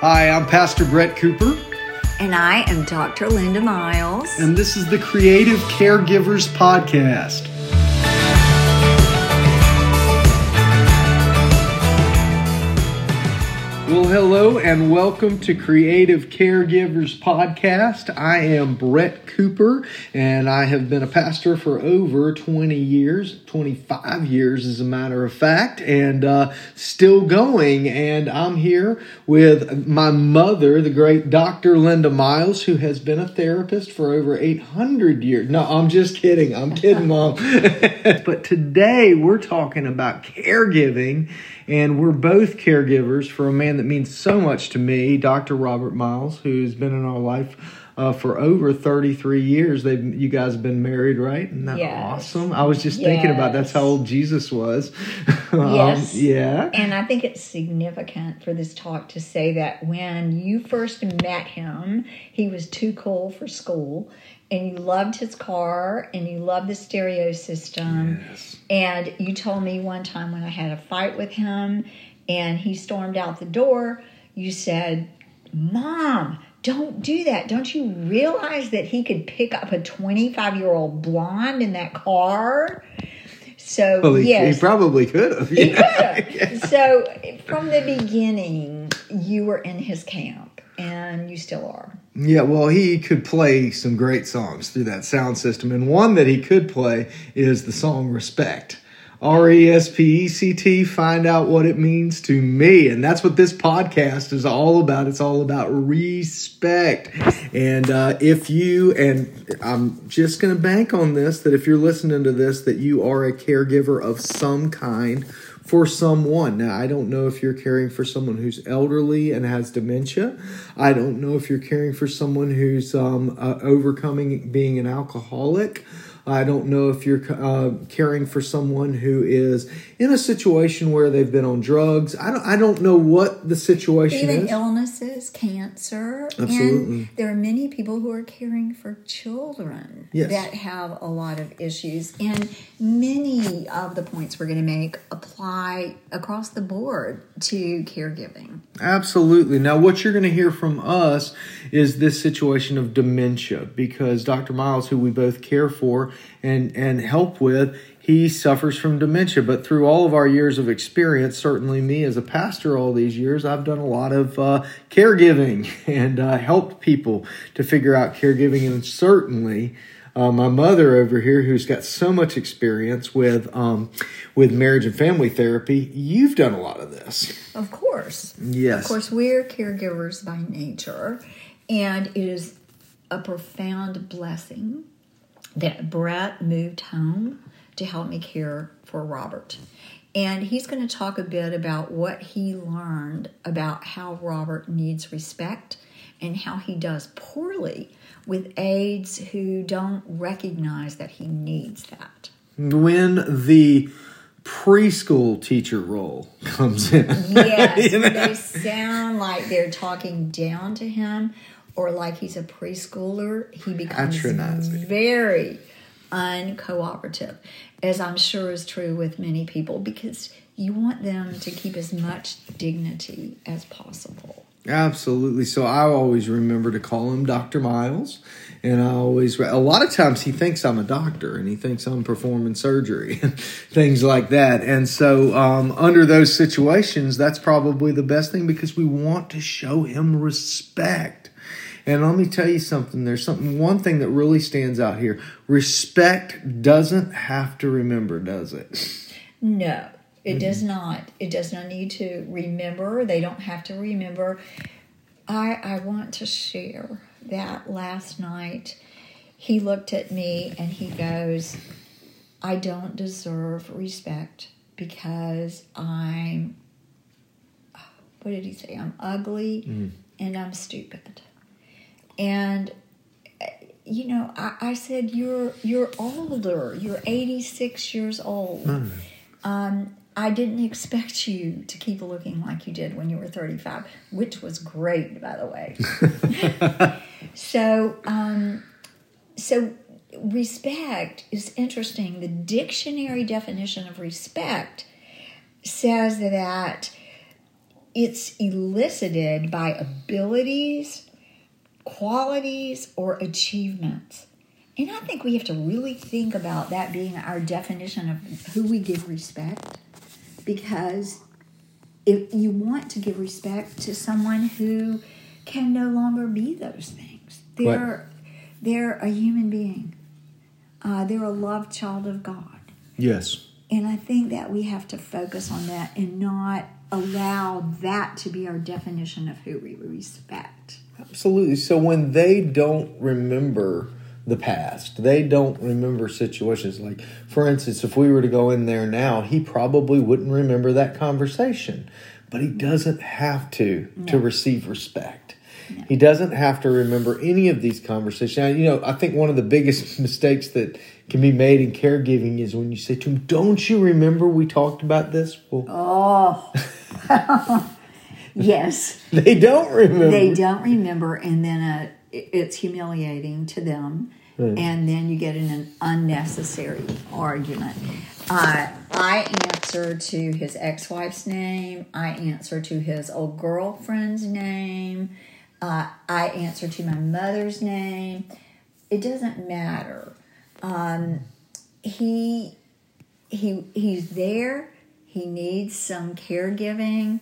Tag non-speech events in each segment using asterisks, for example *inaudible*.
Hi, I'm Pastor Brett Cooper, And I am Dr. Linda Miles. and this is the Creative Caregivers Podcast. Well, hello and welcome to Creative Caregivers Podcast. I am Brett Cooper and I have been a pastor for over 20 years, 25 years as a matter of fact, and uh, still going. And I'm here with my mother, the great Dr. Linda Miles, who has been a therapist for over 800 years. No, I'm just kidding. I'm kidding, Mom. *laughs* *laughs* but today we're talking about caregiving and we're both caregivers for a man that means so much to me, Dr. Robert Miles, who's been in our life uh, for over 33 years. They, you guys have been married, right? Isn't that Yes. awesome? I was just thinking about that's how old Jesus was. *laughs* Um, Yes. yeah. And I think it's significant for this talk to say that when you first met him, he was too cool for school, and you loved his car, and you loved the stereo system. Yes. And you told me one time when I had a fight with him and he stormed out the door, you said, Mom, don't do that. Don't you realize that he could pick up a 25 year old blonde in that car? So, Well, he, yes. he probably could have. He *laughs* Yeah. could've. So, from the beginning, you were in his camp, and you still are. Yeah, well, he could play some great songs through that sound system, and one that he could play is the song "Respect." R E S P E C T. Find out what it means to me, and that's what this podcast is all about. It's all about respect. And uh, if you and I'm just going to bank on this that if you're listening to this, that you are a caregiver of some kind for someone. Now, I don't know if you're caring for someone who's elderly and has dementia. I don't know if you're caring for someone who's um, uh, overcoming being an alcoholic. I don't know if you're uh, caring for someone who is in a situation where they've been on drugs. I don't. I don't know what the situation Even is. illnesses, cancer. Absolutely. And there are many people who are caring for children Yes. that have a lot of issues. And many of the points we're going to make apply across the board to caregiving. Absolutely. Now, what you're going to hear from us is this situation of dementia because Dr. Miles, who we both care for and, and help with, he suffers from dementia. But through all of our years of experience, certainly me as a pastor all these years, I've done a lot of uh, caregiving *laughs* and uh, helped people to figure out caregiving. And certainly, uh, my mother over here, who's got so much experience with um, with marriage and family therapy, you've done a lot of this. Of course. Yes. Of course, we're caregivers by nature, and it is a profound blessing that Brett moved home to help me care for Robert. And he's going to talk a bit about what he learned about how Robert needs respect and how he does poorly with aides who don't recognize that he needs that. when the preschool teacher role comes in. Yes, *laughs* You know? they sound like they're talking down to him or like he's a preschooler. He becomes very uncooperative, as I'm sure is true with many people, because you want them to keep as much dignity as possible. Absolutely. So I always remember to call him Dr. Miles. And I always, a lot of times he thinks I'm a doctor and he thinks I'm performing surgery and *laughs* things like that. And so, um, under those situations, that's probably the best thing because we want to show him respect. And let me tell you something. There's something, one thing that really stands out here. Respect doesn't have to remember, does it? No, it does not. It does not need to remember. They don't have to remember. I I want to share that last night he looked at me and he goes, "I don't deserve respect because I'm what did he say? I'm ugly mm. and I'm stupid." And you know, I, I said, "You're you're older. You're 86 years old." Um, I didn't expect you to keep looking like you did when you were 35, which was great, by the way. *laughs* so, um, so respect is interesting. The dictionary definition of respect says that it's elicited by abilities, qualities, or achievements. And I think we have to really think about that being our definition of who we give respect because if you want to give respect to someone who can no longer be those things, they're they're a human being. Uh, they're a loved child of God, Yes. and I think that we have to focus on that and not allow that to be our definition of who we respect. Absolutely. So when they don't remember the past, they don't remember situations like, for instance, if we were to go in there now, he probably wouldn't remember that conversation, but he doesn't have to to receive respect. He doesn't have to remember any of these conversations. Now, you know, I think one of the biggest *laughs* mistakes that can be made in caregiving is when you say to him, "Don't you remember we talked about this?" Well, Oh, *laughs* yes. *laughs* they don't remember. they don't remember and then uh, it's humiliating to them. And then you get in an unnecessary argument. Uh, i answer to his ex-wife's name. I answer to his old girlfriend's name. Uh, i answer to my mother's name. It doesn't matter. Um, he he he's there he needs some caregiving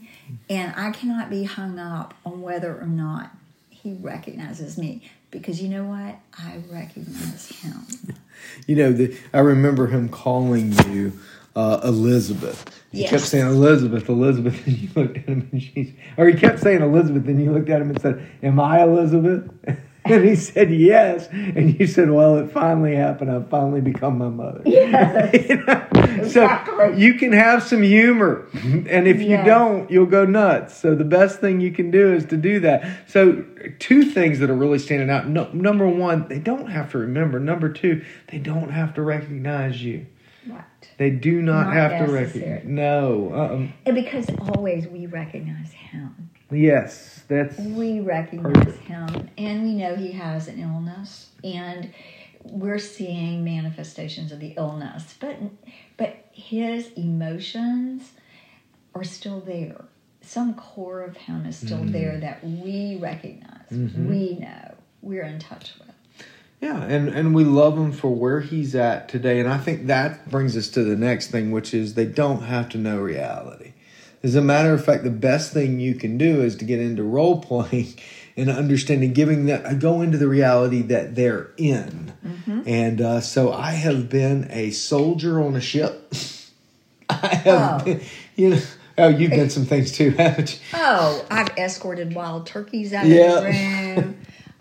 and i cannot be hung up on whether or not he recognizes me because you know what i recognize him *laughs* You know, the, I remember him calling you uh, Elizabeth. He Yes. kept saying Elizabeth, Elizabeth, *laughs* and you looked at him and she's, or he kept saying Elizabeth, and you looked at him and said, "Am I Elizabeth?" *laughs* *laughs* And he said yes, and you said, "Well, it finally happened. I've finally become my mother." Yes. *laughs* You know? Exactly. So you can have some humor, and if you Yes. don't, you'll go nuts. So the best thing you can do is to do that. So two things that are really standing out. No, number one, they don't have to remember. Number two, they don't have to recognize you. right They do not, Not have to recognize. No. Um, and because always we recognize him yes, that's we recognize him and we know he has an illness and we're seeing manifestations of the illness but but his emotions are still there. Some core of him is still mm-hmm. there that we recognize. Mm-hmm. We know. We're in touch with. Yeah, and, and we love him for where he's at today. And I think that brings us to the next thing, which is they don't have to know reality. As a matter of fact, the best thing you can do is to get into role playing *laughs* and understanding, giving that, I go into the reality that they're in. And uh, so I have been a soldier on a ship. *laughs* I have Oh. been, you know, oh, you've been some things too, *laughs* haven't you? Oh, I've escorted wild turkeys out Yeah. of the room.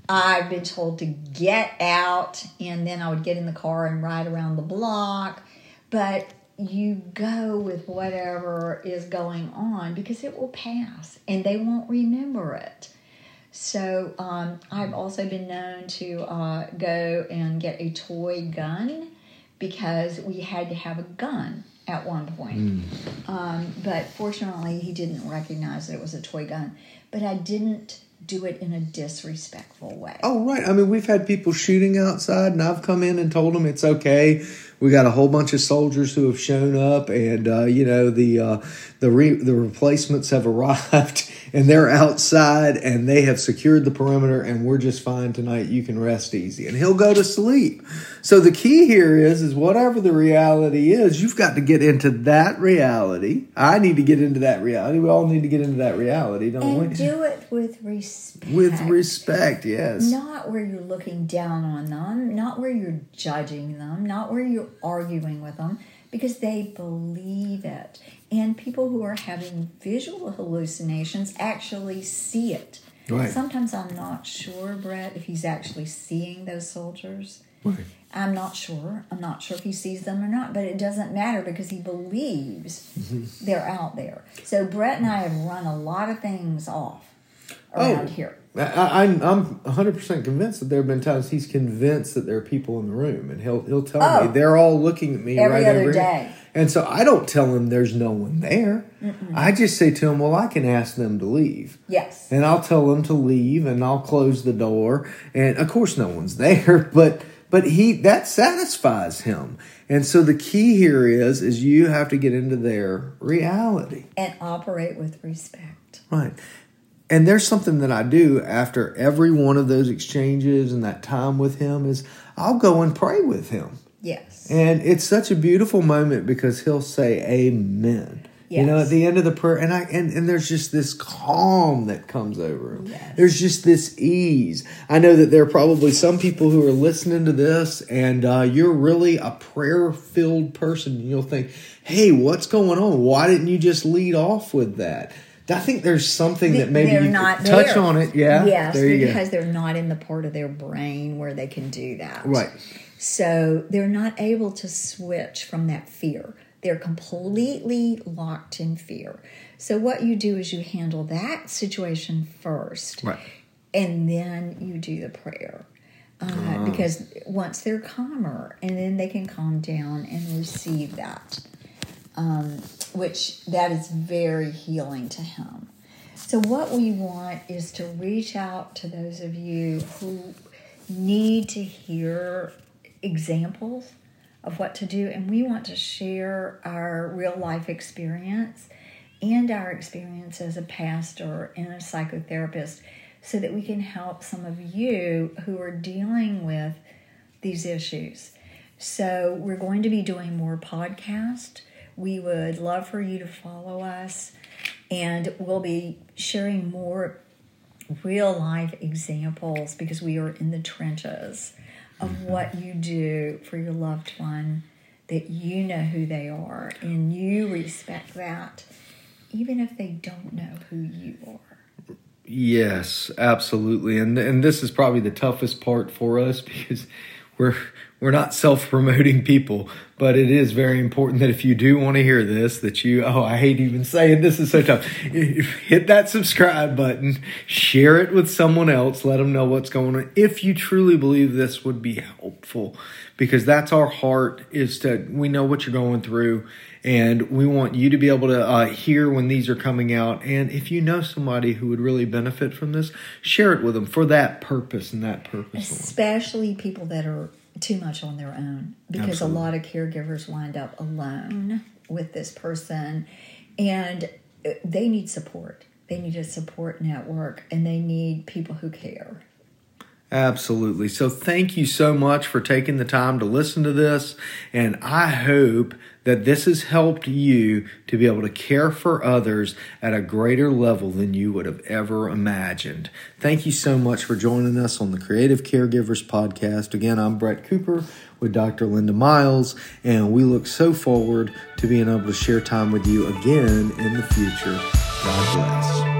I've been told to get out, and then I would get in the car and ride around the block. But you go with whatever is going on because it will pass and they won't remember it. So um, I've also been known to uh, go and get a toy gun because we had to have a gun at one point. Um, but fortunately, he didn't recognize that it was a toy gun. But I didn't do it in a disrespectful way. Oh, right. I mean, we've had people shooting outside, and I've come in and told them it's okay. We got a whole bunch of soldiers who have shown up, and uh, you know the uh, the re- the replacements have *laughs* arrived, and they're outside, and they have secured the perimeter, and we're just fine tonight. You can rest easy, and he'll go to sleep. So the key here is, is whatever the reality is, you've got to get into that reality. I need to get into that reality. We all need to get into that reality, don't and we? do it with respect. With respect, yes. Not where you're looking down on them, not where you're judging them, not where you're arguing with them, because they believe it. And people who are having visual hallucinations actually see it. Right. Sometimes I'm not sure, Brett, if he's actually seeing those soldiers. Right. I'm not sure. I'm not sure if he sees them or not, but it doesn't matter because he believes Mm-hmm. they're out there. So Brett and I have run a lot of things off Oh, around Oh. here. I, I'm I'm 100 percent convinced that there have been times he's convinced that there are people in the room, and he'll he'll tell Oh. me they're all looking at me Every right other over here." And so I don't tell him there's no one there. I just say to him, "Well, I can ask them to leave." Yes. And I'll tell them to leave, and I'll close the door. And of course, no one's there, *laughs* but but he that satisfies him. And so the key here is is you have to get into their reality. and operate with respect. Right. And there's something that I do after every one of those exchanges and that time with him is I'll go and pray with him. Yes. And it's such a beautiful moment because he'll say amen. You know, at the end of the prayer, and I and, and there's just this calm that comes over him. Yes. There's just this ease. I know that there are probably some people who are listening to this, and uh, you're really a prayer filled person. And you'll think, "Hey, what's going on? Why didn't you just lead off with that?" I think there's something that maybe they're you not touch there. on it. Yeah, Yes, there you because go. they're not in the part of their brain where they can do that. Right. So they're not able to switch from that fear. They're completely locked in fear. So what you do is you handle that situation first, Right. and then you do the prayer. Uh, Because once they're calmer, and then they can calm down and receive that, um, which that is very healing to him. So what we want is to reach out to those of you who need to hear examples of what to do, and we want to share our real life experience and our experience as a pastor and a psychotherapist so that we can help some of you who are dealing with these issues. So, we're going to be doing more podcasts. We would love for you to follow us, and we'll be sharing more real life examples because we are in the trenches of mm-hmm. what you do for your loved one, that you know who they are and you respect that, even if they don't know who you are. Yes, absolutely. And and this is probably the toughest part for us *laughs* because we're we're not self-promoting people, but it is very important that if you do want to hear this that you oh, I hate even saying this is so tough. Hit that subscribe button, share it with someone else, let them know what's going on. If you truly believe this would be helpful because that's our heart is to we know what you're going through and we want you to be able to uh, hear when these are coming out. And if you know somebody who would really benefit from this share it with them for that purpose and that purpose especially people that are too much on their own because Absolutely. a lot of caregivers wind up alone with this person and uh, they need support they need a support network and they need people who care Absolutely. So thank you so much for taking the time to listen to this. And I hope that this has helped you to be able to care for others at a greater level than you would have ever imagined. Thank you so much for joining us on the Creative Caregivers Podcast. Again, I'm Brett Cooper with Dr. Linda Miles, and we look so forward to being able to share time with you again in the future. God bless.